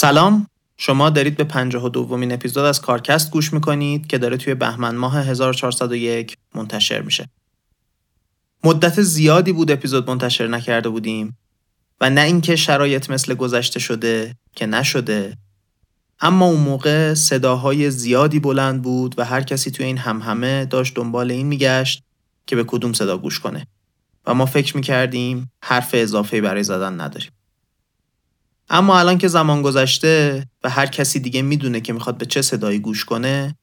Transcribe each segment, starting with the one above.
سلام شما دارید به پنجاه و دومین اپیزود از کارکست گوش می‌کنید که داره توی بهمن ماه 1401 منتشر میشه. مدت زیادی بود اپیزود منتشر نکرده بودیم و نه اینکه شرایط مثل گذشته شده که نشده اما اون موقع صداهای زیادی بلند بود و هر کسی توی این همهمه داشت دنبال این میگشت که به کدوم صدا گوش کنه و ما فکر می‌کردیم حرف اضافه برای زدن نداریم. اما الان که زمان گذشته و هر کسی دیگه می‌دونه که می‌خواد به چه صدایی گوش کنه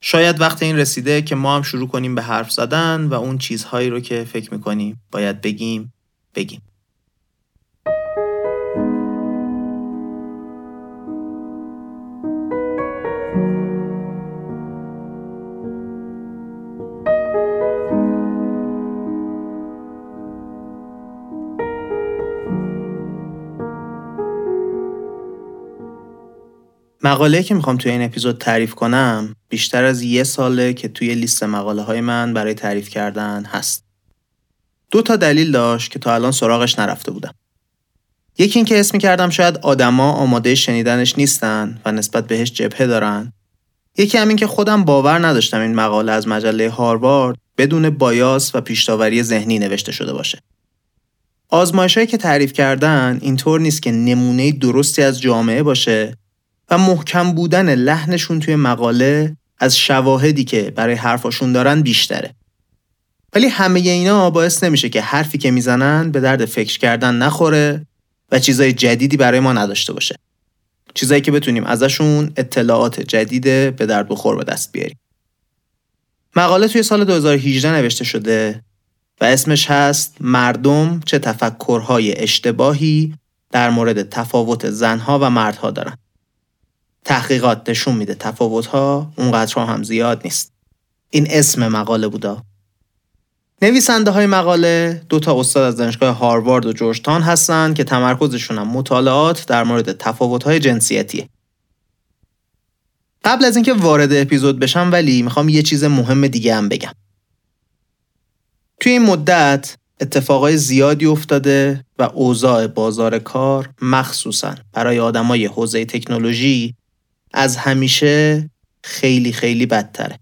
شاید وقت این رسیده که ما هم شروع کنیم به حرف زدن و اون چیزهایی رو که فکر می‌کنیم باید بگیم بگیم. مقاله که می‌خوام توی این اپیزود تعریف کنم بیشتر از یه ساله که توی لیست مقاله های من برای تعریف کردن هست. دو تا دلیل داشت که تا الان سراغش نرفته بودم. یکی اینکه اسم کردم شاید آدما آماده شنیدنش نیستن و نسبت بهش جبهه دارن. یکی همین که خودم باور نداشتم این مقاله از مجله هاروارد بدون بایاس و پیشتاوری ذهنی نوشته شده باشه. آزمایشهایی که تعریف کردن اینطور نیست که نمونه درستی از جامعه باشه و محکم بودن لحنشون توی مقاله از شواهدی که برای حرفاشون دارن بیشتره. ولی همه اینا باعث نمیشه که حرفی که می‌زنن به درد فکر کردن نخوره و چیزای جدیدی برای ما نداشته باشه. چیزایی که بتونیم ازشون اطلاعات جدید به درد بخور به دست بیاریم. مقاله توی سال 2018 نوشته شده و اسمش هست مردم چه تفکرهای اشتباهی در مورد تفاوت زنها و مردها دارن. تحقیقات نشون میده تفاوت ها اونقدر هم زیاد نیست. این اسم مقاله بودا. نویسنده های مقاله دو تا استاد از دانشگاه هاروارد و جورجتان هستن که تمرکزشون هم مطالعات در مورد تفاوت های جنسیتیه. قبل از اینکه وارد اپیزود بشم ولی می‌خوام یه چیز مهم دیگه هم بگم. توی این مدت اتفاقای زیادی افتاده و اوضاع بازار کار مخصوصا برای آدمای حوزه تکنولوژی از همیشه خیلی خیلی بدتره.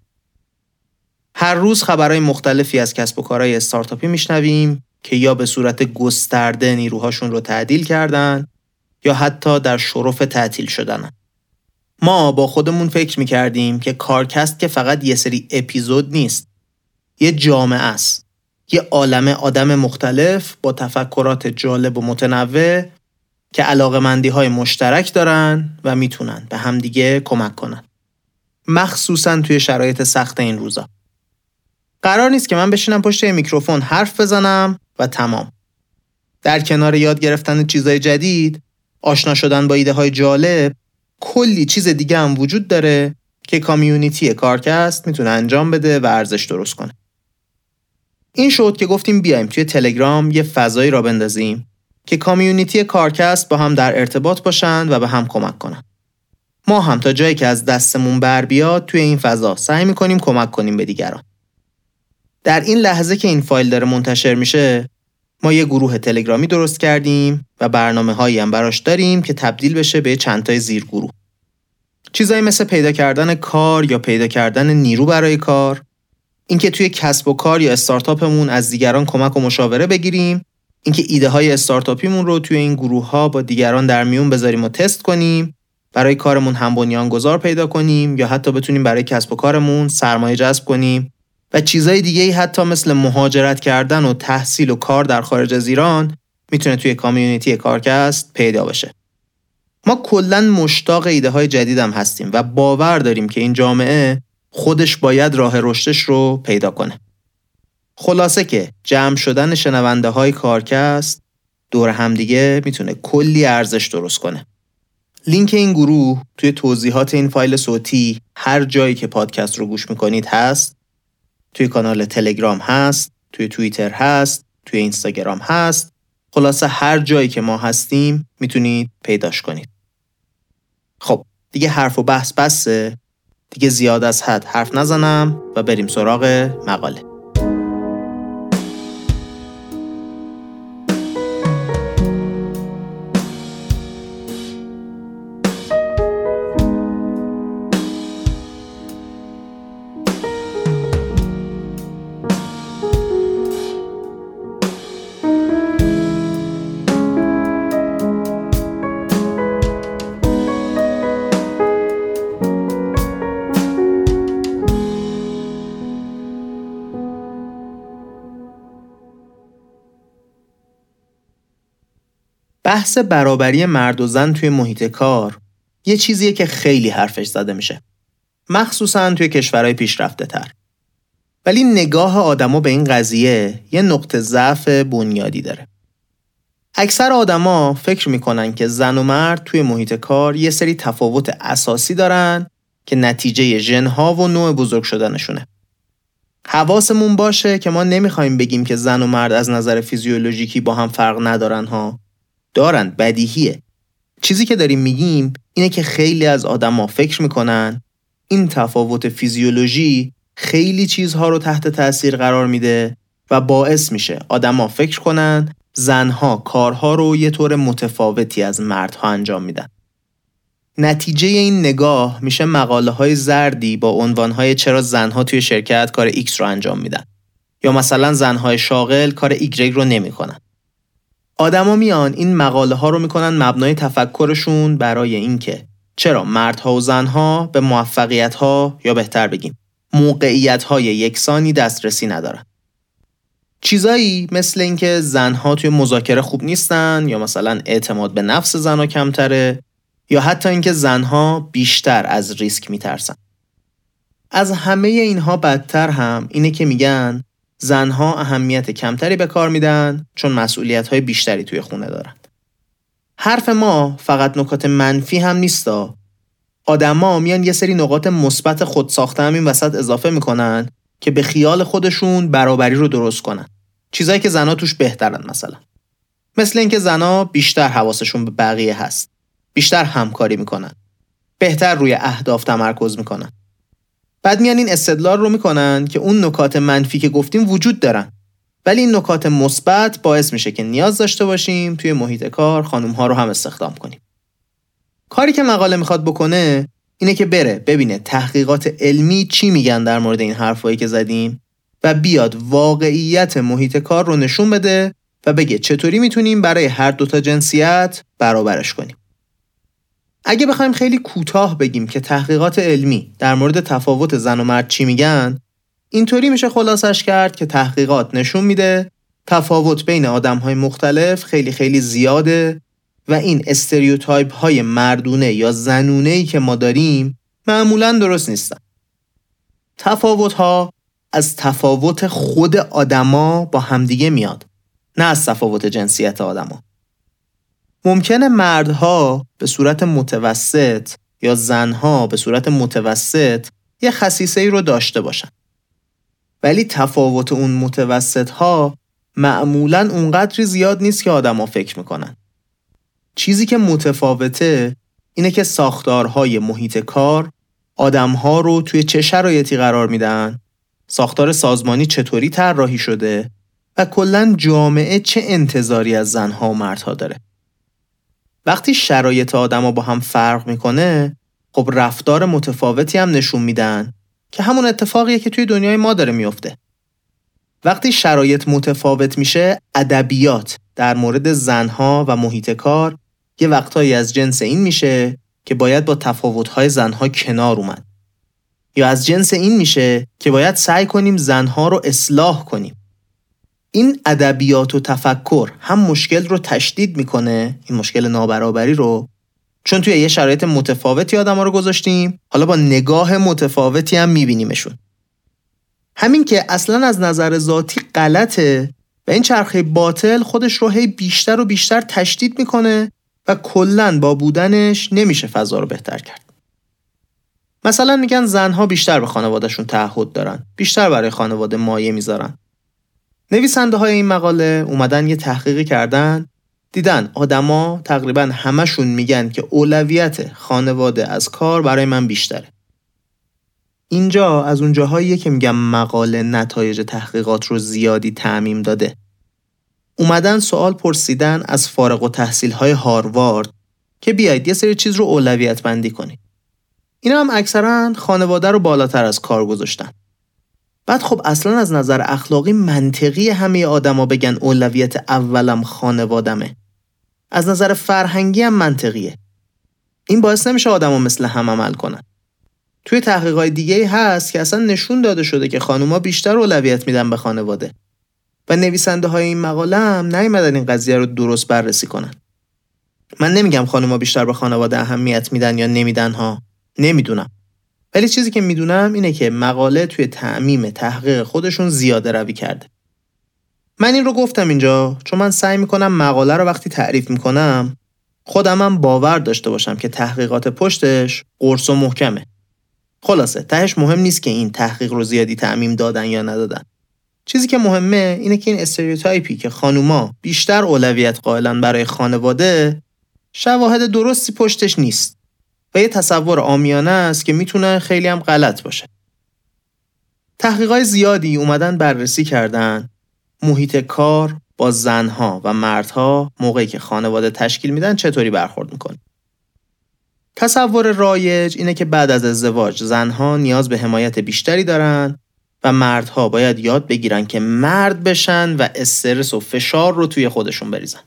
هر روز خبرهای مختلفی از کسب و کارهای استارتاپی میشنویم که یا به صورت گسترده نیروهاشون رو تعدیل کردن یا حتی در شرف تعطیل شدن. ما با خودمون فکر می‌کردیم که کارکست که فقط یه سری اپیزود نیست. یه جامعه است. یه عالم آدم مختلف با تفکرات جالب و متنوع که علاقمندی های مشترک دارن و می‌تونن به همدیگه کمک کنن. مخصوصا توی شرایط سخت این روزا. قرار نیست که من بشینم پشت میکروفون حرف بزنم و تمام. در کنار یاد گرفتن چیزهای جدید، آشنا شدن با ایده های جالب، کلی چیز دیگه هم وجود داره که کامیونیتی کارکست می‌تونه انجام بده و ارزش درست کنه. این شد که گفتیم بیایم توی تلگرام یه فضایی را بندازیم که کامیونیتی کارکست با هم در ارتباط باشند و به هم کمک کنند. ما هم تا جایی که از دستمون بر بیاد توی این فضا سعی می‌کنیم کمک کنیم به دیگران. در این لحظه که این فایل داره منتشر میشه ما یه گروه تلگرامی درست کردیم و برنامه هایی هم براش داریم که تبدیل بشه به چند تای زیر گروه. چیزایی مثل پیدا کردن کار یا پیدا کردن نیرو برای کار، اینکه توی کسب و کار یا استارتاپمون از دیگران کمک و مشاوره بگیریم اینکه ایده های استارتاپیمون رو توی این گروه ها با دیگران در میون بذاریم و تست کنیم برای کارمون هم گذار پیدا کنیم یا حتی بتونیم برای کسب و کارمون سرمایه جذب کنیم و چیزهای دیگه ای حتی مثل مهاجرت کردن و تحصیل و کار در خارج از ایران می‌تونه توی کامیونیتی کارکست پیدا بشه. ما کلا مشتاق ایده های جدیدم هستیم و باور داریم که این جامعه خودش باید راه رشدش رو پیدا کنه. خلاصه که جمع شدن شنونده های کارکست دور همدیگه می‌تونه کلی ارزش درست کنه. لینک این گروه توی توضیحات این فایل صوتی هر جایی که پادکست رو گوش می‌کنید هست. توی کانال تلگرام هست توی توییتر هست توی اینستاگرام هست. خلاصه هر جایی که ما هستیم می‌تونید پیداش کنید. خب دیگه حرف و بحث بسه. دیگه زیاد از حد حرف نزنم و بریم سراغ مقاله. بحث برابری مرد و زن توی محیط کار یه چیزیه که خیلی حرفش زده میشه. مخصوصا توی کشورهای پیشرفته تر. ولی نگاه آدما به این قضیه یه نقطه ضعف بنیادی داره. اکثر آدما فکر می‌کنن که زن و مرد توی محیط کار یه سری تفاوت اساسی دارن که نتیجه ژنها و نوع بزرگ شدنشونه. حواسمون باشه که ما نمی‌خوایم بگیم که زن و مرد از نظر فیزیولوژیکی با هم فرق ندارن ها. دارن بدیهیه. چیزی که داریم میگیم اینه که خیلی از آدما فکر می‌کنن این تفاوت فیزیولوژی خیلی چیزها رو تحت تاثیر قرار میده و باعث میشه آدما فکر کنن زنها کارها رو یه طور متفاوتی از مردها انجام میدن. نتیجه این نگاه میشه مقاله های زردی با عنوان های چرا زنها توی شرکت کار X رو انجام میدن یا مثلا زنهای شاغل کار Y رو نمی‌کنن. آدما میان این مقاله ها رو می‌کنن مبنای تفکرشون برای اینکه چرا مردها و زنها به موفقیت ها یا بهتر بگیم موقعیت های یکسانی دسترسی ندارن. چیزایی مثل اینکه زنها توی مذاکره خوب نیستن یا مثلا اعتماد به نفس زنها کمتره یا حتی اینکه زنها بیشتر از ریسک میترسن. از همه اینها بدتر هم اینه که میگن زنها اهمیت کمتری به کار میدن چون مسئولیت های بیشتری توی خونه دارند. حرف ما فقط نکات منفی هم نیستا. آدما میان یه سری نقاط مثبت خود ساخته هم این وسط اضافه می‌کنن که به خیال خودشون برابری رو درست کنن. چیزایی که زنها توش بهترن مثلا. مثل اینکه زنها بیشتر حواسشون به بقیه هست. بیشتر همکاری می‌کنن. بهتر روی اهداف تمرکز می‌کنن. بعد میان این استدلال رو می‌کنن که اون نکات منفی که گفتیم وجود دارن. ولی این نکات مثبت باعث میشه که نیاز داشته باشیم توی محیط کار خانم ها رو هم استخدام کنیم. کاری که مقاله می‌خواد بکنه اینه که بره ببینه تحقیقات علمی چی میگن در مورد این حرفایی که زدیم و بیاد واقعیت محیط کار رو نشون بده و بگه چطوری می‌تونیم برای هر دوتا جنسیت برابرش کنیم. اگه بخوایم خیلی کوتاه بگیم که تحقیقات علمی در مورد تفاوت زن و مرد چی میگن اینطوری میشه خلاصش کرد که تحقیقات نشون میده تفاوت بین آدم های مختلف خیلی خیلی زیاده و این استریوتایپ های مردونه یا زنونه ای که ما داریم معمولا درست نیستن. تفاوت ها از تفاوت خود آدما با همدیگه میاد نه از تفاوت جنسیت آدما. ممکنه مردها به صورت متوسط یا زنها به صورت متوسط یه خصیصه ای رو داشته باشن. ولی تفاوت اون متوسط ها معمولا اونقدری زیاد نیست که آدما فکر می‌کنن. چیزی که متفاوته اینه که ساختارهای محیط کار آدمها رو توی چه شرایطی قرار میدن ساختار سازمانی چطوری طراحی شده و کلا جامعه چه انتظاری از زنها و مردها داره وقتی شرایط آدما با هم فرق می‌کنه خب رفتار متفاوتی هم نشون میدن که همون اتفاقیه که توی دنیای ما داره میفته وقتی شرایط متفاوت میشه ادبیات در مورد زنها و محیط کار یه وقتهایی از جنس این میشه که باید با تفاوت‌های زنها کنار اومد. یا از جنس این میشه که باید سعی کنیم زنها رو اصلاح کنیم. این ادبیات و تفکر هم مشکل رو تشدید می‌کنه این مشکل نابرابری رو چون توی یه شرایط متفاوتی آدم رو گذاشتیم حالا با نگاه متفاوتی هم میبینیمشون همین که اصلا از نظر ذاتی غلطه و این چرخه باطل خودش رو هی بیشتر و بیشتر تشدید می‌کنه و کلا با بودنش نمیشه فضا رو بهتر کرد. مثلا میگن زنها بیشتر به خانوادهشون تعهد دارن. بیشتر برای خانواده مایه می‌ذارن. نویسنده های این مقاله اومدن یه تحقیقی کردن دیدن آدما تقریبا همشون میگن که اولویت خانواده از کار برای من بیشتره. اینجا از اون جاهاییه که میگم مقاله نتایج تحقیقات رو زیادی تعمیم داده. اومدن سوال پرسیدن از فارغ و تحصیل های هاروارد که بیاید یه سری چیز رو اولویت بندی کنید. اینا هم اکثرا خانواده رو بالاتر از کار گذاشتن. بعد خب اصلا از نظر اخلاقی منطقی همه آدما بگن اولویت اولم خانوادمه. از نظر فرهنگی هم منطقیه. این باعث نمیشه آدما مثل هم عمل کنن. توی تحقیقات دیگه هست که اصلا نشون داده شده که خانوما بیشتر اولویت میدن به خانواده. و نویسنده های این مقاله هم نیومدن این قضیه رو درست بررسی کنن. من نمیگم خانوما بیشتر به خانواده اهمیت میدن یا نمیدن ها نمی‌دونم ولی چیزی که می‌دونم اینه که مقاله توی تعمیم تحقیق خودشون زیاده روی کرده. من این رو گفتم اینجا چون من سعی می‌کنم مقاله رو وقتی تعریف می‌کنم خودم هم باور داشته باشم که تحقیقات پشتش قرص و محکمه. خلاصه تهش مهم نیست که این تحقیق رو زیادی تعمیم دادن یا ندادن. چیزی که مهمه اینه که این استریوتایپی که خانوما بیشتر اولویت قائلن برای خانواده شواهد درستی پشتش نیست. و یه تصور آمیانه است که می‌تونه خیلی هم غلط باشه. تحقیقات زیادی اومدن بررسی کردن محیط کار با زنها و مردها موقعی که خانواده تشکیل میدن چطوری برخورد می‌کنه. تصور رایج اینه که بعد از ازدواج زنها نیاز به حمایت بیشتری دارن و مردها باید یاد بگیرن که مرد بشن و استرس و فشار رو توی خودشون بریزن.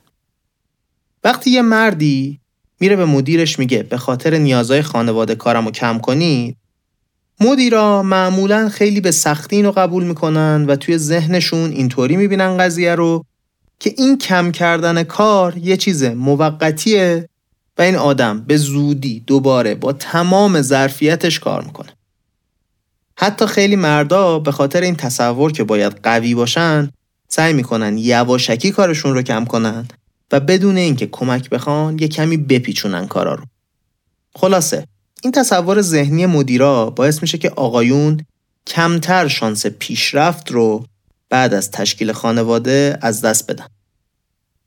وقتی یه مردی میره به مدیرش میگه به خاطر نیازهای خانواده کارمو کم کنید مدیرا معمولا خیلی به سختی اینو قبول می‌کنن و توی ذهنشون اینطوری می‌بینن قضیه رو که این کم کردن کار یه چیز موقتیه و این آدم به زودی دوباره با تمام ظرفیتش کار می‌کنه. حتی خیلی مردا به خاطر این تصور که باید قوی باشن سعی می‌کنن یواشکی کارشون رو کم کنن و بدون اینکه کمک بخوان یه کمی بپیچونن کارا رو. خلاصه این تصور ذهنی مدیرا باعث میشه که آقایون کمتر شانس پیشرفت رو بعد از تشکیل خانواده از دست بدن.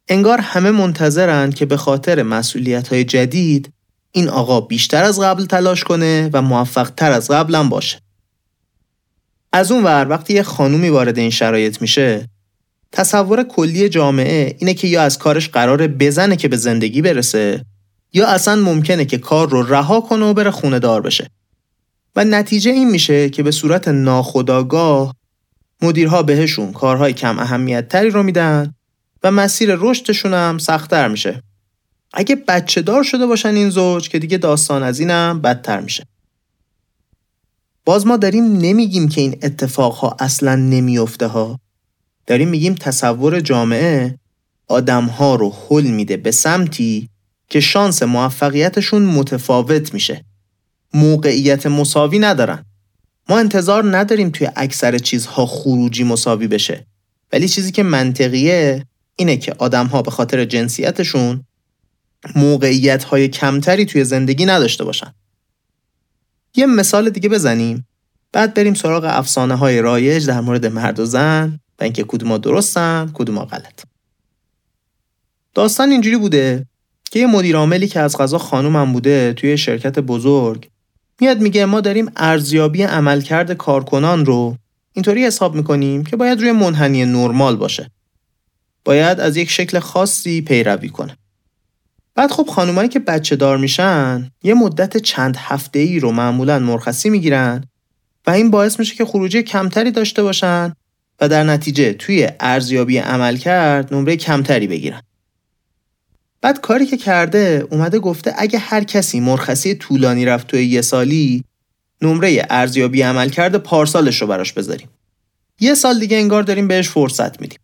انگار همه منتظرن که به خاطر مسئولیت های جدید این آقا بیشتر از قبل تلاش کنه و موفق تر از قبل باشه. از اون ور وقتی یه خانومی وارد این شرایط میشه تصور کلی جامعه اینه که یا از کارش قراره بزنه که به زندگی برسه یا اصلا ممکنه که کار رو رها کنه و بره خونه دار بشه. و نتیجه این میشه که به صورت ناخودآگاه مدیرها بهشون کارهای کم اهمیت تری رو میدن و مسیر رشدشون هم سختتر میشه. اگه بچه دار شده باشن این زوج که دیگه داستان از اینم بدتر میشه. باز ما داریم نمیگیم که این اتفاقها اصلا نمیافته ها. داریم میگیم تصور جامعه آدمها رو حل میده به سمتی که شانس موفقیتشون متفاوت میشه. موقعیت مساوی ندارن. ما انتظار نداریم توی اکثر چیزها خروجی مساوی بشه. ولی چیزی که منطقیه اینه که آدمها به خاطر جنسیتشون موقعیت های کمتری توی زندگی نداشته باشن. یه مثال دیگه بزنیم بعد بریم سراغ افسانه های رایج در مورد مرد و زن و اینکه کدوما درستن کدوما غلط. داستان اینجوری بوده که یه مدیر عاملی که از غذا خانومم بوده توی شرکت بزرگ میاد میگه ما داریم ارزیابی عملکرد کارکنان رو اینطوری حساب می‌کنیم که باید روی منحنی نرمال باشه. باید از یک شکل خاصی پیروی کنه. بعد خب خانومایی که بچه دار میشن یه مدت چند هفته ای رو معمولا مرخصی می‌گیرن و این باعث میشه که خروجی کمتری داشته باشن و در نتیجه توی ارزیابی عمل کرد نمره کمتری بگیرن. بعد کاری که کرده اومده گفته اگه هر کسی مرخصی طولانی رفت توی یه سالی نمره ارزیابی عمل کرده پارسالش رو براش بذاریم. یه سال دیگه انگار داریم بهش فرصت میدیم.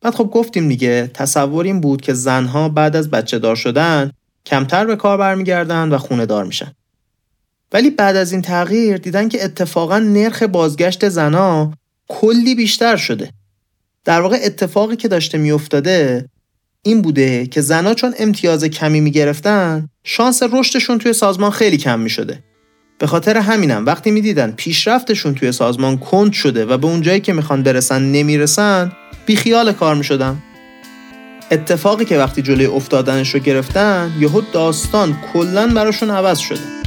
بعد خب گفتیم دیگه تصور این بود که زنها بعد از بچه دار شدن کمتر به کار برمیگردن و خونه دار میشن. ولی بعد از این تغییر دیدن که اتفاقا نرخ بازگشت زنها کلی بیشتر شده. در واقع اتفاقی که داشته میافتاده این بوده که زنا چون امتیاز کمی می‌گرفتن شانس رشدشون توی سازمان خیلی کم می‌شده. به خاطر همینم وقتی می‌دیدن پیشرفتشون توی سازمان کند شده و به اون جایی که می‌خوان برسن نمی‌رسن بیخیال کار می‌شدن. اتفاقی که وقتی جلوی افتادنش رو گرفتن یهو داستان کلا براشون عوض شده.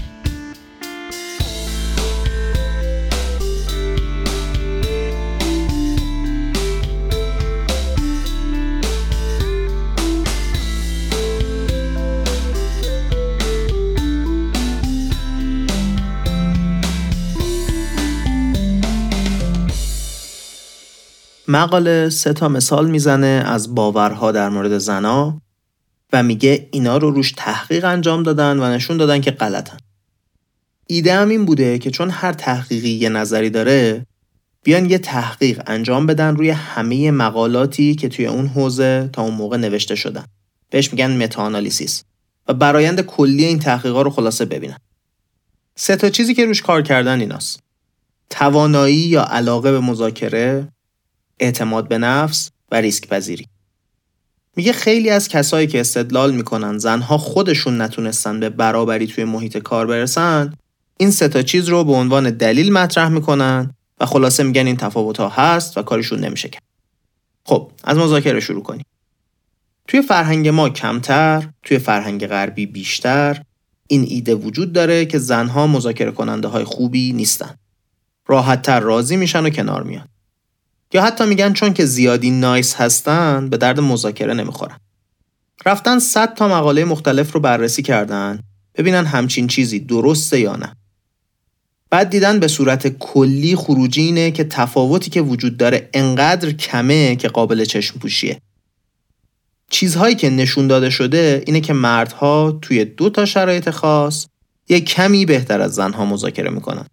مقاله سه تا مثال می‌زنه از باورها در مورد زنا و میگه اینا رو روش تحقیق انجام دادن و نشون دادن که غلطن. ایده هم این بوده که چون هر تحقیقی یه نظری داره بیان یه تحقیق انجام بدن روی همه مقالاتی که توی اون حوزه تا اون موقع نوشته شدن. بهش میگن متاانالیسیس و برایند کلی این تحقیقا رو خلاصه ببینن سه تا چیزی که روش کار کردن ایناست توانایی یا علاقه به مذاکره اعتماد به نفس و ریسک پذیری میگه خیلی از کسایی که استدلال می‌کنن زنها خودشون نتونستن به برابری توی محیط کار برسن این سه تا چیز رو به عنوان دلیل مطرح می‌کنن و خلاصه میگن این تفاوت ها هست و کارشون نمیشه کرد. خب از مذاکره شروع کنیم. توی فرهنگ ما کمتر، توی فرهنگ غربی بیشتر این ایده وجود داره که زنها مذاکره کننده های خوبی نیستن. راحتتر راضی میشن و کنار میان. یا حتی میگن چون که زیادی نایس هستن به درد مذاکره نمی‌خورن. رفتن 100 تا مقاله مختلف رو بررسی کردن ببینن همچین چیزی درسته یا نه. بعد دیدن به صورت کلی خروجی اینه که تفاوتی که وجود داره انقدر کمه که قابل چشم پوشیه. چیزهایی که نشون داده شده اینه که مردها توی دو تا شرایط خاص یک کمی بهتر از زنها مذاکره می‌کنن.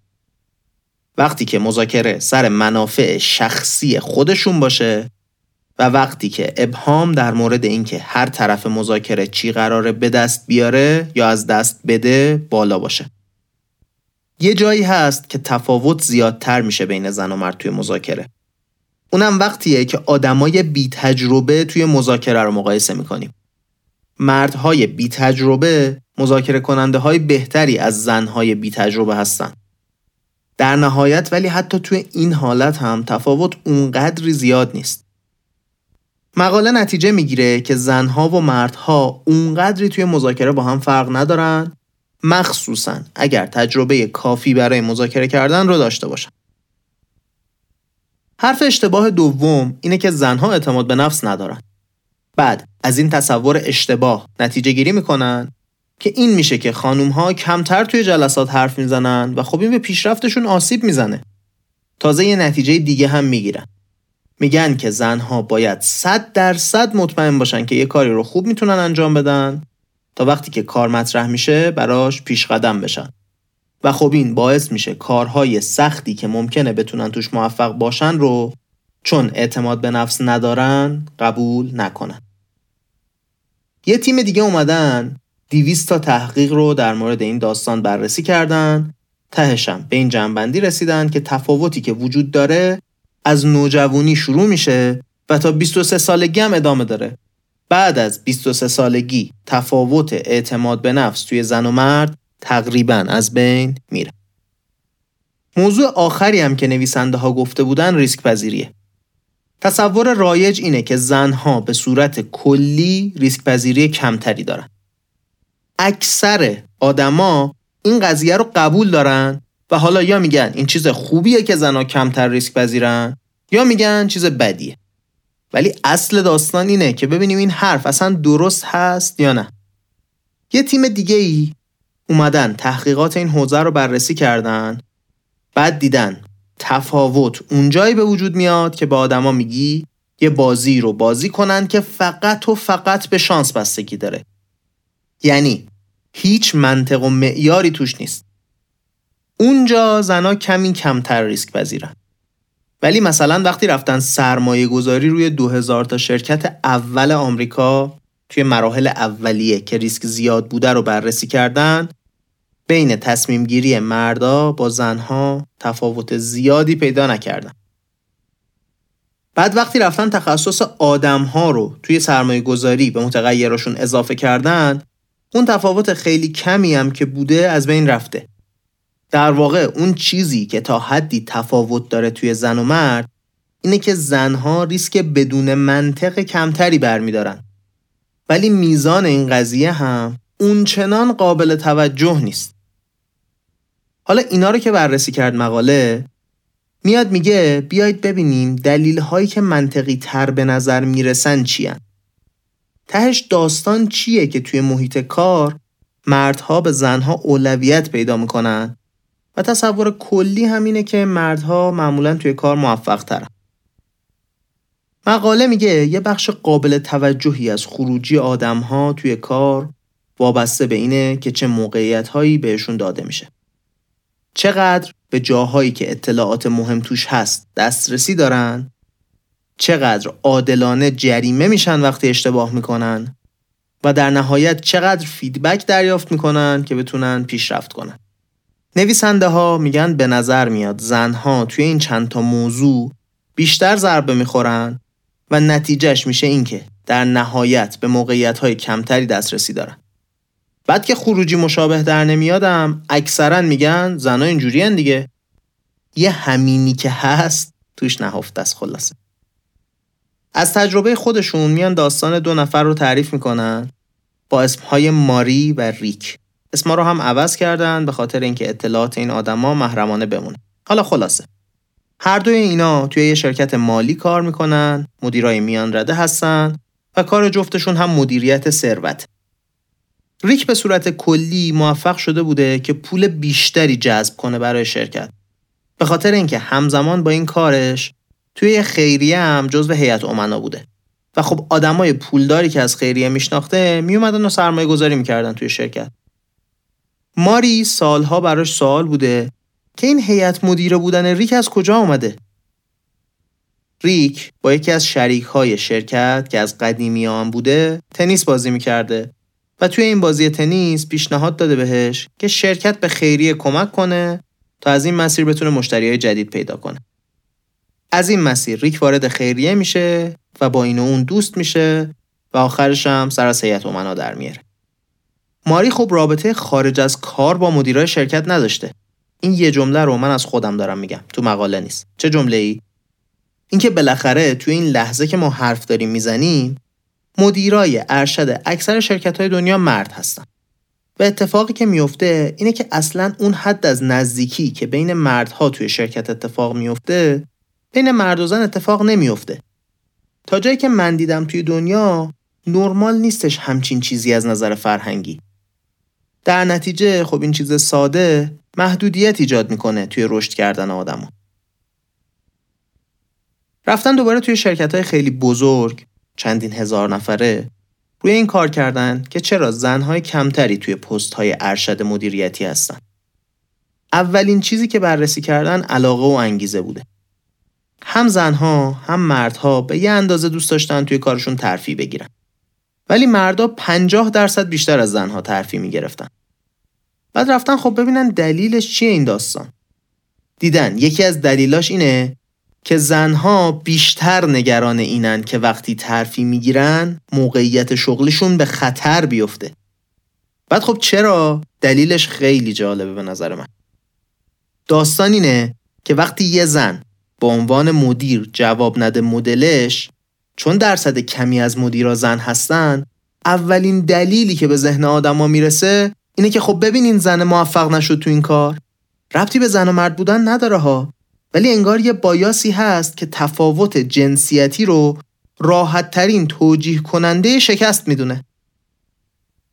وقتی که مذاکره سر منافع شخصی خودشون باشه و وقتی که ابهام در مورد اینکه هر طرف مذاکره چی قراره به دست بیاره یا از دست بده بالا باشه. یه جایی هست که تفاوت زیادتر میشه بین زن و مرد توی مذاکره. اونم وقتیه که آدمای بی تجربه توی مذاکره رو مقایسه می‌کنیم. مردهای بی تجربه مذاکره کننده های بهتری از زنهای بی تجربه هستن. در نهایت ولی حتی توی این حالت هم تفاوت اونقدری زیاد نیست. مقاله نتیجه می‌گیره که زنها و مردها اونقدری توی مذاکره با هم فرق ندارن مخصوصا اگر تجربه کافی برای مذاکره کردن رو داشته باشن. حرف اشتباه دوم اینه که زنها اعتماد به نفس ندارن. بعد از این تصور اشتباه نتیجه گیری می‌کنن که این میشه که خانوم ها کمتر توی جلسات حرف می‌زنن و خب این به پیشرفتشون آسیب می‌زنه. تازه یه نتیجه دیگه هم می‌گیرن. میگن که زنها باید صد درصد مطمئن باشن که یه کاری رو خوب می‌تونن انجام بدن تا وقتی که کار مطرح میشه براش پیش قدم بشن. و خب این باعث میشه کارهای سختی که ممکنه بتونن توش موفق باشن رو چون اعتماد به نفس ندارن قبول نکنن. یه تیم دیگه اومدن 200 تا تحقیق رو در مورد این داستان بررسی کردن. تهشم به این جنبندی رسیدن که تفاوتی که وجود داره از نوجوانی شروع میشه و تا 23 سالگی هم ادامه داره. بعد از 23 سالگی تفاوت اعتماد به نفس توی زن و مرد تقریبا از بین میره. موضوع آخری هم که نویسنده ها گفته بودن ریسک پذیریه تصور رایج اینه که زنها به صورت کلی ریسک پذیری کمتری دارن. اکثر آدما این قضیه رو قبول دارن و حالا یا میگن این چیز خوبیه که زنها کمتر ریسک پذیرن یا میگن چیز بدیه. ولی اصل داستان اینه که ببینیم این حرف اصلا درست هست یا نه. یه تیم دیگه ای اومدن تحقیقات این حوزه رو بررسی کردن بعد دیدن تفاوت اونجایی به وجود میاد که به آدما میگی یه بازی رو بازی کنن که فقط و فقط به شانس بستگی داره. یعنی هیچ منطق و معیاری توش نیست اونجا زنا کمی کمتر ریسک پذیرن ولی مثلا وقتی رفتن سرمایه گذاری روی 2000 تا شرکت اول آمریکا توی مراحل اولیه که ریسک زیاد بوده رو بررسی کردن بین تصمیم گیری مردا با زنها تفاوت زیادی پیدا نکردن. بعد وقتی رفتن تخصص آدم ها رو توی سرمایه گذاری به متغیرشون اضافه کردن اون تفاوت خیلی کمی هم که بوده از بین رفته. در واقع اون چیزی که تا حدی تفاوت داره توی زن و مرد اینه که زنها ریسک بدون منطق کمتری برمیدارن. ولی میزان این قضیه هم اونچنان قابل توجه نیست. حالا اینا رو که بررسی کرد مقاله میاد میگه بیاید ببینیم دلیل هایی که منطقی تر به نظر می‌رسن چیان تهش داستان چیه که توی محیط کار مردها به زنها اولویت پیدا می‌کنن و تصور کلی همینه که مردها معمولا توی کار موفق ترن. مقاله میگه یه بخش قابل توجهی از خروجی آدمها توی کار وابسته به اینه که چه موقعیت هایی بهشون داده میشه. چقدر به جاهایی که اطلاعات مهم توش هست دسترسی دارن چقدر عادلانه جریمه میشن وقتی اشتباه می‌کنن و در نهایت چقدر فیدبک دریافت می‌کنن که بتونن پیشرفت کنن. نویسنده ها میگن به نظر میاد زنها توی این چند تا موضوع بیشتر ضربه می‌خورن و نتیجهش میشه اینکه در نهایت به موقعیت های کمتری دسترسی دارن. بعد که خروجی مشابه در نمیادم اکثرا میگن زنها اینجوری دیگه یه همینی که هست توش نهفته است خلاصه از تجربه خودشون میان داستان دو نفر رو تعریف می‌کنن با اسمهای ماری و ریک. اسما رو هم عوض کردن به خاطر اینکه اطلاعات این آدما محرمانه بمونه. حالا خلاصه. هر دوی اینا توی یه شرکت مالی کار می‌کنن مدیرای میان رده هستن و کار جفتشون هم مدیریت ثروت. ریک به صورت کلی موفق شده بوده که پول بیشتری جذب کنه برای شرکت. به خاطر اینکه همزمان با این کارش توی خیریه هم جزو هیئت امنا بوده. و خب آدمای پولداری که از خیریه میشناخته میومدن و سرمایه گذاری می‌کردن توی شرکت. ماری سالها براش سوال بوده که این هیئت مدیره بودن ریک از کجا آمده ریک با یکی از شریک های شرکت که از قدیمیان بوده تنیس بازی می‌کرده و توی این بازی تنیس پیشنهاد داده بهش که شرکت به خیریه کمک کنه تا از این مسیر بتونه مشتری جدید پیدا کنه. از این مسیر ریک وارد خیریه میشه و با این و اون دوست میشه و آخرش هم سر از هیئت امنا در میاره. ماری خب رابطه خارج از کار با مدیرای شرکت نداشته. این یه جمله رو من از خودم دارم میگم تو مقاله نیست. چه جمله ای؟ اینکه بالاخره توی این لحظه که ما حرف داریم می‌زنیم مدیرای ارشد اکثر شرکت های دنیا مرد هستن. و اتفاقی که میفته اینه که اصلا اون حد از نزدیکی که بین مردها توی شرکت اتفاق میفته بین مرد و زن اتفاق نمیفته. تا جایی که من دیدم توی دنیا نرمال نیستش همچین چیزی از نظر فرهنگی. در نتیجه خب این چیز ساده محدودیت ایجاد می‌کنه توی رشد کردن آدمو. رفتن دوباره توی شرکت های خیلی بزرگ چندین هزار نفره روی این کار کردن که چرا زنهای کمتری توی پست های ارشد مدیریتی هستن. اولین چیزی که بررسی کردن علاقه و انگیزه بوده. هم زنها هم مردها به یه اندازه دوست داشتن توی کارشون ترفی بگیرن. ولی مردا 50 درصد بیشتر از زنها ترفی می‌گرفتن. بعد رفتن خب ببینن دلیلش چیه این داستان. دیدن یکی از دلیلاش اینه که زنها بیشتر نگران اینن که وقتی ترفی می‌گیرن موقعیت شغلشون به خطر بیفته. بعد خب چرا؟ دلیلش خیلی جالبه به نظر من. داستان اینه که وقتی یه زن به عنوان مدیر جواب نده مدلش چون درصد کمی از مدیرا زن هستن اولین دلیلی که به ذهن آدما می‌رسه اینه که خب ببین این زن موفق نشد تو این کار. ربطی به زن و مرد بودن نداره ها. ولی انگار یه بایاسی هست که تفاوت جنسیتی رو راحت ترین توجیه کننده شکست می‌دونه.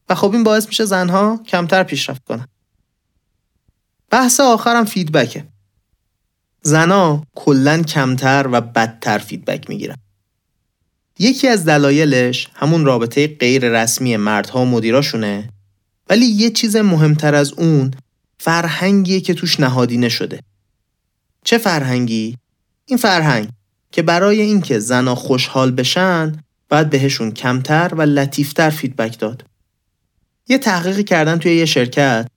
و خب این باعث میشه زنها کمتر پیشرفت کنن. بحث آخرم فیدبکه زنها کلا کمتر و بدتر فیدبک می‌گیرن یکی از دلایلش همون رابطه غیر رسمی مردها و مدیراشونه ولی یه چیز مهمتر از اون فرهنگیه که توش نهادینه شده چه فرهنگی؟ این فرهنگ که برای اینکه زنا خوشحال بشن باید بهشون کمتر و لطیفتر feedback داد. یه تحقیقی کردن توی یه شرکت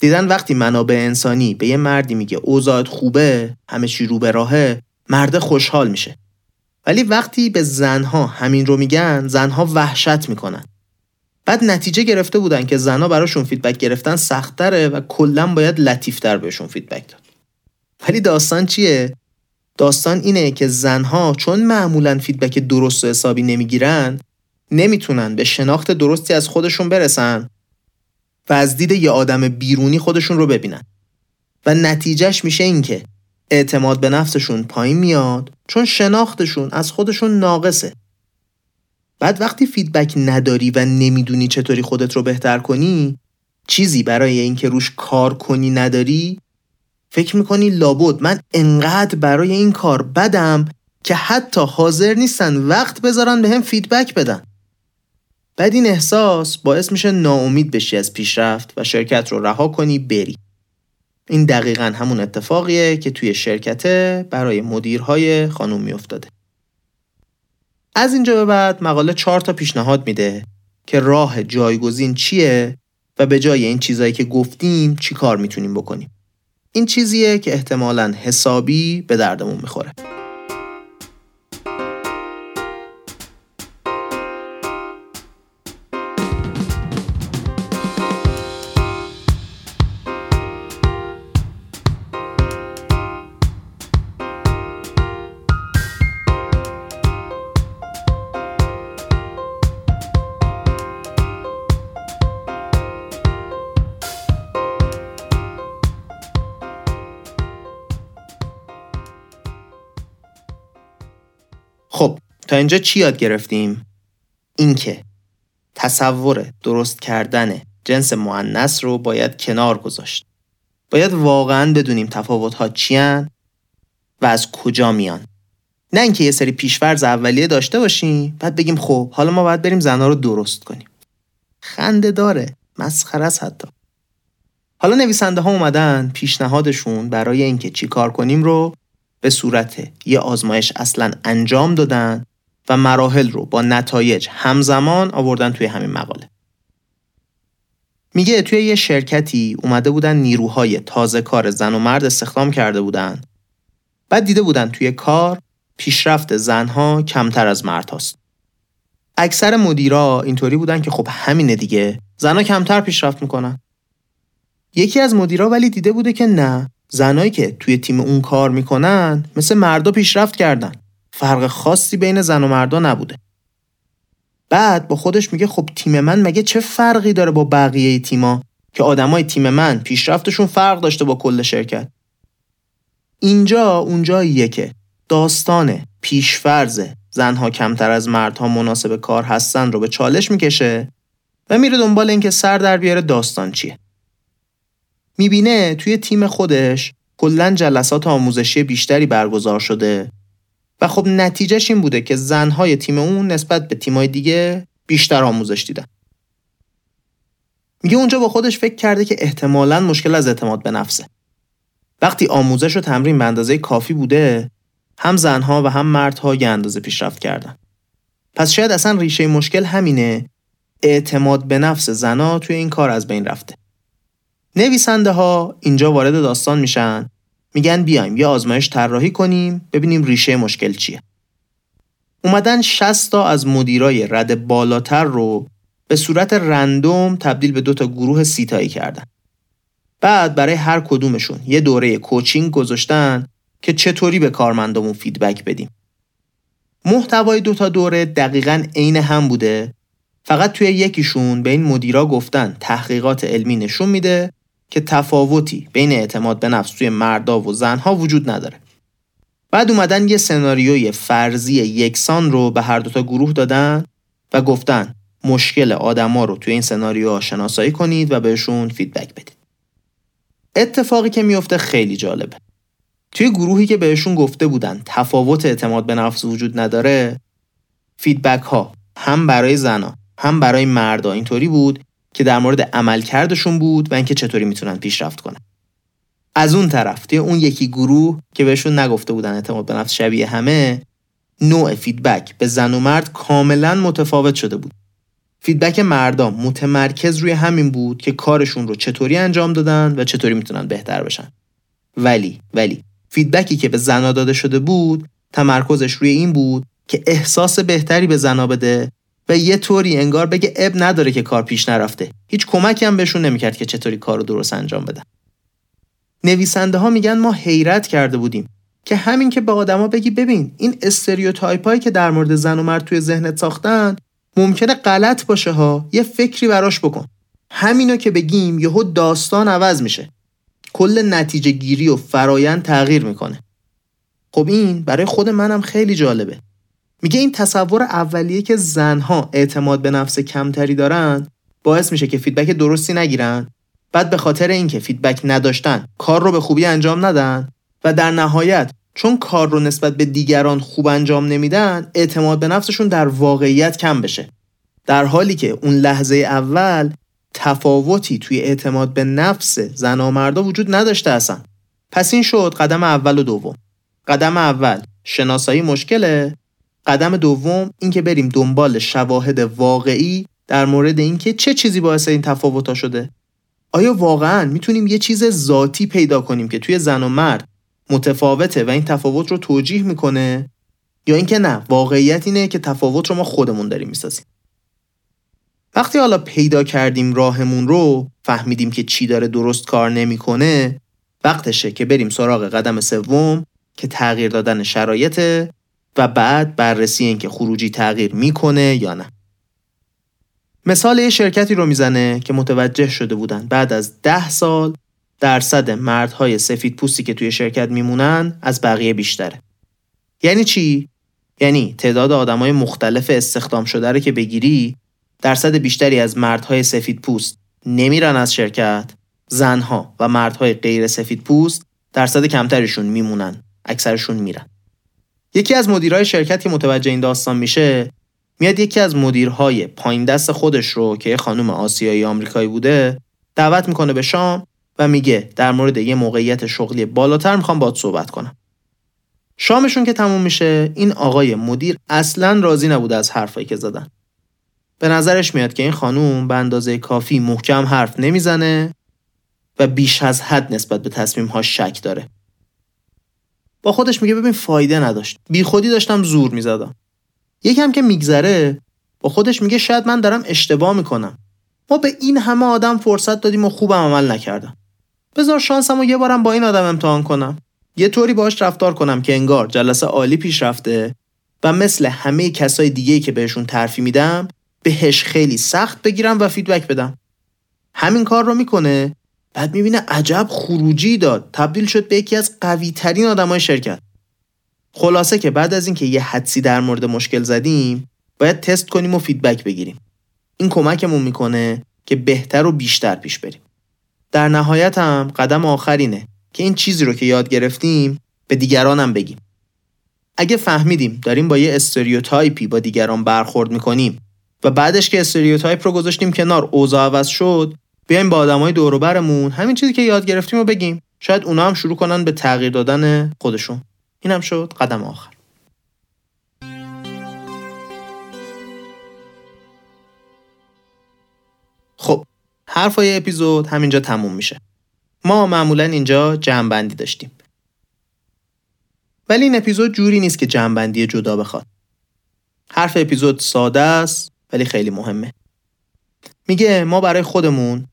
دیدن وقتی منابع انسانی به یه مردی میگه اوضاعت خوبه همه چی رو به راهه مرد خوشحال میشه. ولی وقتی به زنها همین رو میگن زنها وحشت می‌کنن. بعد نتیجه گرفته بودن که زنها براشون feedback گرفتن سختره و کلا باید لطیفتر بهشون feedback داد. ولی داستان چیه؟ داستان اینه که زنها چون معمولا feedback درست و حسابی نمی‌گیرن نمی‌تونن به شناخت درستی از خودشون برسن و از دید یه آدم بیرونی خودشون رو ببینن. و نتیجهش میشه اینکه اعتماد به نفسشون پایین میاد چون شناختشون از خودشون ناقصه. بعد وقتی feedback نداری و نمی‌دونی چطوری خودت رو بهتر کنی چیزی برای اینکه روش کار کنی نداری فکر می‌کنی لابد. من انقدر برای این کار بدم که حتی حاضر نیستن وقت بذارن به هم فیدبک بدن. بعد این احساس باعث میشه ناامید بشی از پیشرفت و شرکت رو رها کنی بری این دقیقا همون اتفاقیه که توی شرکت برای مدیرهای خانوم میافتاده از اینجا به بعد مقاله چهار تا پیشنهاد میده که راه جایگزین چیه و به جای این چیزایی که گفتیم چی کار می‌تونیم بکنیم. این چیزیه که احتمالا حسابی به دردمون می‌خوره. اینجا چی یاد گرفتیم؟ اینکه تصور درست کردن جنس معنس رو باید کنار گذاشت. باید واقعا بدونیم تفاوت ها چیان و از کجا میان. نه اینکه یه سری پیشورز اولیه داشته باشیم بعد بگیم خب حالا ما باید بریم زنها رو درست کنیم. خنده داره مسخره است حتی. حالا نویسنده ها اومدن پیشنهادشون برای اینکه چی کار کنیم رو به صورت یه آزمایش اصلا انجام دادن و مراحل رو با نتایج همزمان آوردن توی همین مقاله. میگه توی یه شرکتی اومده بودن نیروهای تازه کار زن و مرد استخدام کرده بودن. بعد دیده بودن توی کار پیشرفت زنها کمتر از مرد هاست. اکثر مدیرا اینطوری بودن که خب همینه دیگه زنها کمتر پیشرفت می‌کنن. یکی از مدیرا ولی دیده بوده که نه زنایی که توی تیم اون کار می‌کنن مثل مردا پیشرفت کردن فرق خاصی بین زن و مردا نبوده. بعد با خودش میگه خب تیم من مگه چه فرقی داره با بقیه تیما که آدمای تیم من پیشرفتشون فرق داشته با کل شرکت؟ اینجا اونجاییه که داستان پیشفرز زنها کمتر از مردها مناسب کار هستن رو به چالش می‌کشه و میره دنبال اینکه سر در بیاره داستان چیه. می‌بینه توی تیم خودش کلا جلسات آموزشی بیشتری برگزار شده و خب نتیجهش این بوده که زنهای تیم اون نسبت به تیمای دیگه بیشتر آموزش دیدن. میگه اونجا با خودش فکر کرده که احتمالا مشکل از اعتماد به نفسه. وقتی آموزش و تمرین به اندازه کافی بوده هم زنها و هم مردها یه اندازه پیشرفت کردن. پس شاید اصلا ریشه مشکل همینه اعتماد به نفس زنها توی این کار از بین رفته. نویسنده ها اینجا وارد داستان میشن میگن بیایم یه آزمایش طراحی کنیم ببینیم ریشه مشکل چیه. اومدن 60 تا از مدیرای رد بالاتر رو به صورت رندوم تبدیل به دو تا گروه سیتایی کردن. بعد برای هر کدومشون یه دوره کوچینگ گذاشتن که چطوری به کارمندامون feedback بدیم. محتوای دو تا دوره دقیقا عین هم بوده. فقط توی یکیشون به این مدیرا گفتن تحقیقات علمی نشون میده که تفاوتی بین اعتماد به نفس توی مردا و زنها وجود نداره. بعد اومدن یه سناریوی فرضی یکسان رو به هر دوتا گروه دادن و گفتن مشکل آدما رو توی این سناریو شناسایی کنید و بهشون feedback بدید. اتفاقی که میفته خیلی جالبه. توی گروهی که بهشون گفته بودن تفاوت اعتماد به نفس وجود نداره feedback ها هم برای زنا هم برای مردا اینطوری بود که در مورد عملکردشون بود و اینکه چطوری می‌تونن پیشرفت کنن. از اون طرف توی اون یکی گروه که بهشون نگفته بودن اعتماد به نفس شبیه همه نوع feedback به زن و مرد کاملا متفاوت شده بود. feedback مردا متمرکز روی همین بود که کارشون رو چطوری انجام دادن و چطوری می‌تونن بهتر بشن. ولی ولی feedback ی که به زنا داده شده بود تمرکزش روی این بود که احساس بهتری به زنا بده و یه طوری انگار بگه عیب نداره که کار پیش نرفته. هیچ کمکی هم بهشون نمی‌کرد که چطوری کار رو درست انجام بدن. نویسنده ها میگن ما حیرت کرده بودیم که همین که به آدما بگی ببین این stereotype هایی که در مورد زن و مرد توی ذهنت ساختن ممکنه غلط باشه ها یه فکری براش بکن. همینو که بگیم یهو داستان عوض میشه. کل نتیجه گیری و فرایند تغییر می‌کنه. خب این برای خود منم خیلی جالبه. میگه این تصور اولیه که زنها اعتماد به نفس کمتری دارن باعث میشه که feedback درستی نگیرن. بعد به خاطر اینکه feedback نداشتن کار رو به خوبی انجام ندن و در نهایت چون کار رو نسبت به دیگران خوب انجام نمیدن اعتماد به نفسشون در واقعیت کم بشه. در حالی که اون لحظه اول تفاوتی توی اعتماد به نفس زن و مردا وجود نداشته اصلا. پس این شد قدم اول و دوم. قدم اول شناسایی مشکله. قدم دوم اینکه بریم دنبال شواهد واقعی در مورد اینکه چه چیزی باعث این تفاوت شده. آیا واقعا می‌تونیم یه چیز ذاتی پیدا کنیم که توی زن و مرد متفاوته و این تفاوت رو توجیه می‌کنه؟ یا اینکه نه واقعیت اینه که تفاوت رو ما خودمون داریم می‌سازیم. وقتی حالا پیدا کردیم راهمون رو فهمیدیم که چی داره درست کار نمی‌کنه وقتشه که بریم سراغ قدم سوم که تغییر دادن شرایط و بعد بررسی اینکه خروجی تغییر می‌کنه یا نه مثال یه شرکتی رو می‌زنه که متوجه شده بودن بعد از ده سال درصد مردهای سفید پوستی که توی شرکت میمونن از بقیه بیشتره. یعنی چی؟ یعنی تعداد آدمای مختلف استخدام شده رو که بگیری درصد بیشتری از مردهای سفید پوست نمیرن از شرکت زنها و مردهای غیر سفید پوست درصد کمترشون میمونن اکثرشون میرن یکی از مدیرای شرکت که متوجه این داستان میشه میاد یکی از مدیرهای پایین دست خودش رو که یه خانم آسیایی آمریکایی بوده دعوت می‌کنه به شام و میگه در مورد یه موقعیت شغلی بالاتر می‌خوام باید صحبت کنم. شامشون که تموم میشه این آقای مدیر اصلا راضی نبوده از حرفایی که زدن. به نظرش میاد که این خانوم به اندازه کافی محکم حرف نمی‌زنه و بیش از حد نسبت به تصمیمهاش شک داره. با خودش میگه ببین فایده نداشت. بی خودی داشتم زور می‌زدم. یکم که میگذره با خودش میگه شاید من دارم اشتباه می‌کنم. ما به این همه آدم فرصت دادیم و خوبم عمل نکردم. بذار شانسمو یه بارم با این آدم امتحان کنم. یه طوری باهاش رفتار کنم که انگار جلسه عالی پیش رفته و مثل همه کسای دیگه که بهشون ترفیع میدم بهش خیلی سخت بگیرم و feedback بدم. همین کار رو می‌کنه بعد می‌بینه عجب خروجی داد تبدیل شد به یکی از قوی ترین آدمای شرکت. خلاصه که بعد از اینکه یه حدسی در مورد مشکل زدیم باید تست کنیم و feedback بگیریم. این کمکمون می‌کنه که بهتر و بیشتر پیش بریم. در نهایت هم قدم آخرینه که این چیزی رو که یاد گرفتیم به دیگرانم بگیم. اگه فهمیدیم داریم با یه stereotype ی با دیگران برخورد می‌کنیم و بعدش که stereotype رو گذاشتیم کنار اوضاع عوض شد بیایم با آدمای دور برمون همین چیزی که یاد گرفتیم رو بگیم شاید اونا هم شروع کنن به تغییر دادن خودشون اینم شد قدم آخر خب حرفای اپیزود همینجا تموم میشه. ما معمولا اینجا جمعبندی داشتیم. ولی این اپیزود جوری نیست که جمعبندی جدا بخواد. حرف اپیزود ساده است ولی خیلی مهمه. میگه ما برای خودمون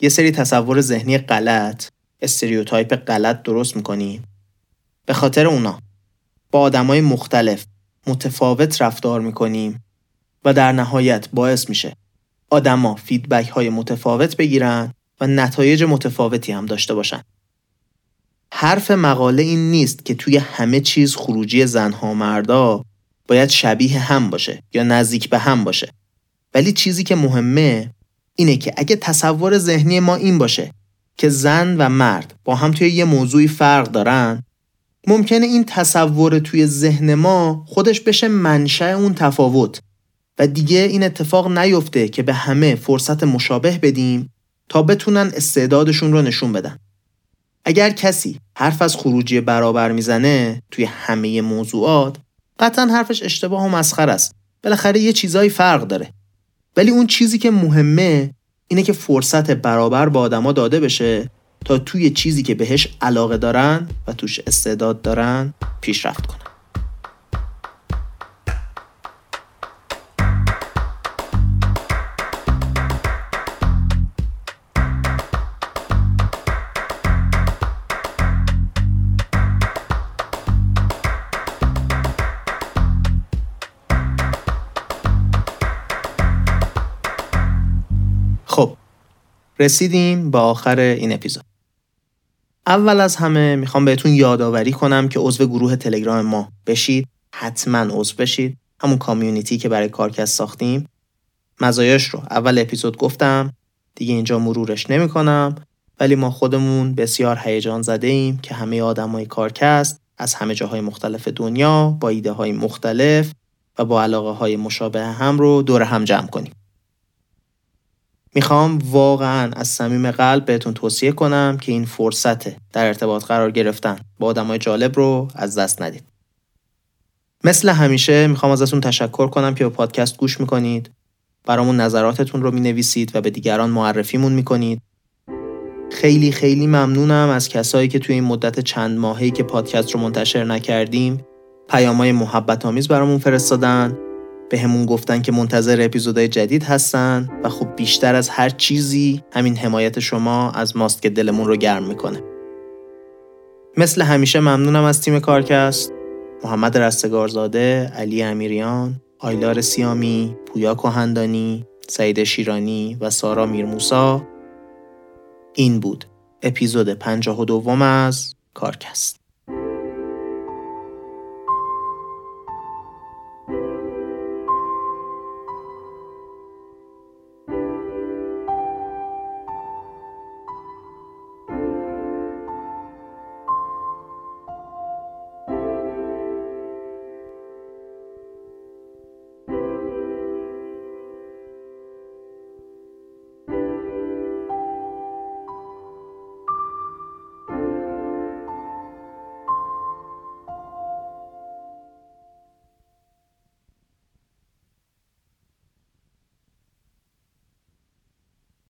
یه سری تصور ذهنی غلط، استریوتایپ غلط درست می‌کنیم. به خاطر اونا با آدمای مختلف متفاوت رفتار می‌کنیم و در نهایت باعث میشه آدما فیدبک های متفاوت بگیرن و نتایج متفاوتی هم داشته باشن. حرف مقاله این نیست که توی همه چیز خروجی زنها و مردا باید شبیه هم باشه یا نزدیک به هم باشه. ولی چیزی که مهمه اینه که اگه تصور ذهنی ما این باشه که زن و مرد با هم توی یه موضوعی فرق دارن ممکنه این تصور توی ذهن ما خودش بشه منشأ اون تفاوت و دیگه این اتفاق نیفته که به همه فرصت مشابه بدیم تا بتونن استعدادشون رو نشون بدن. اگر کسی حرف از خروجی برابر می‌زنه توی همه موضوعات قطعا حرفش اشتباه و مسخر است. بالاخره یه چیزایی فرق داره. ولی اون چیزی که مهمه اینه که فرصت برابر با آدما داده بشه تا توی چیزی که بهش علاقه دارن و توش استعداد دارن پیشرفت کنن. رسیدیم به آخر این اپیزود. اول از همه می‌خوام بهتون یادآوری کنم که عضو گروه تلگرام ما بشید. حتما عضو بشید. همون کامیونیتی که برای کارکست ساختیم. مزایاش رو اول اپیزود گفتم. دیگه اینجا مرورش نمی‌کنم. ولی ما خودمون بسیار هیجان زده ایم که همه آدمای کارکست از همه جاهای مختلف دنیا با ایده های مختلف و با علاقه های مشابه هم رو دور هم جمع کنیم. می‌خوام واقعا از صمیم قلب بهتون توصیه کنم که این فرصت در ارتباط قرار گرفتن با آدمای جالب رو از دست ندید. مثل همیشه می‌خوام ازتون تشکر کنم که به پادکست گوش می‌کنید. برامون نظراتتون رو می نویسید و به دیگران معرفیمون می کنید. خیلی خیلی ممنونم از کسایی که توی این مدت چند ماهی که پادکست رو منتشر نکردیم پیامای محبت آمیز برامون فرستادن به همون گفتن که منتظر اپیزودهای جدید هستن و خب بیشتر از هر چیزی همین حمایت شما از ماست که دلمون رو گرم می‌کنه. مثل همیشه ممنونم از تیم کارکست. محمد رستگارزاده، علی امیریان، آیلار سیامی، پویا کهندانی، سعید شیرانی و سارا میرموسا. این بود اپیزود 52 از کارکست.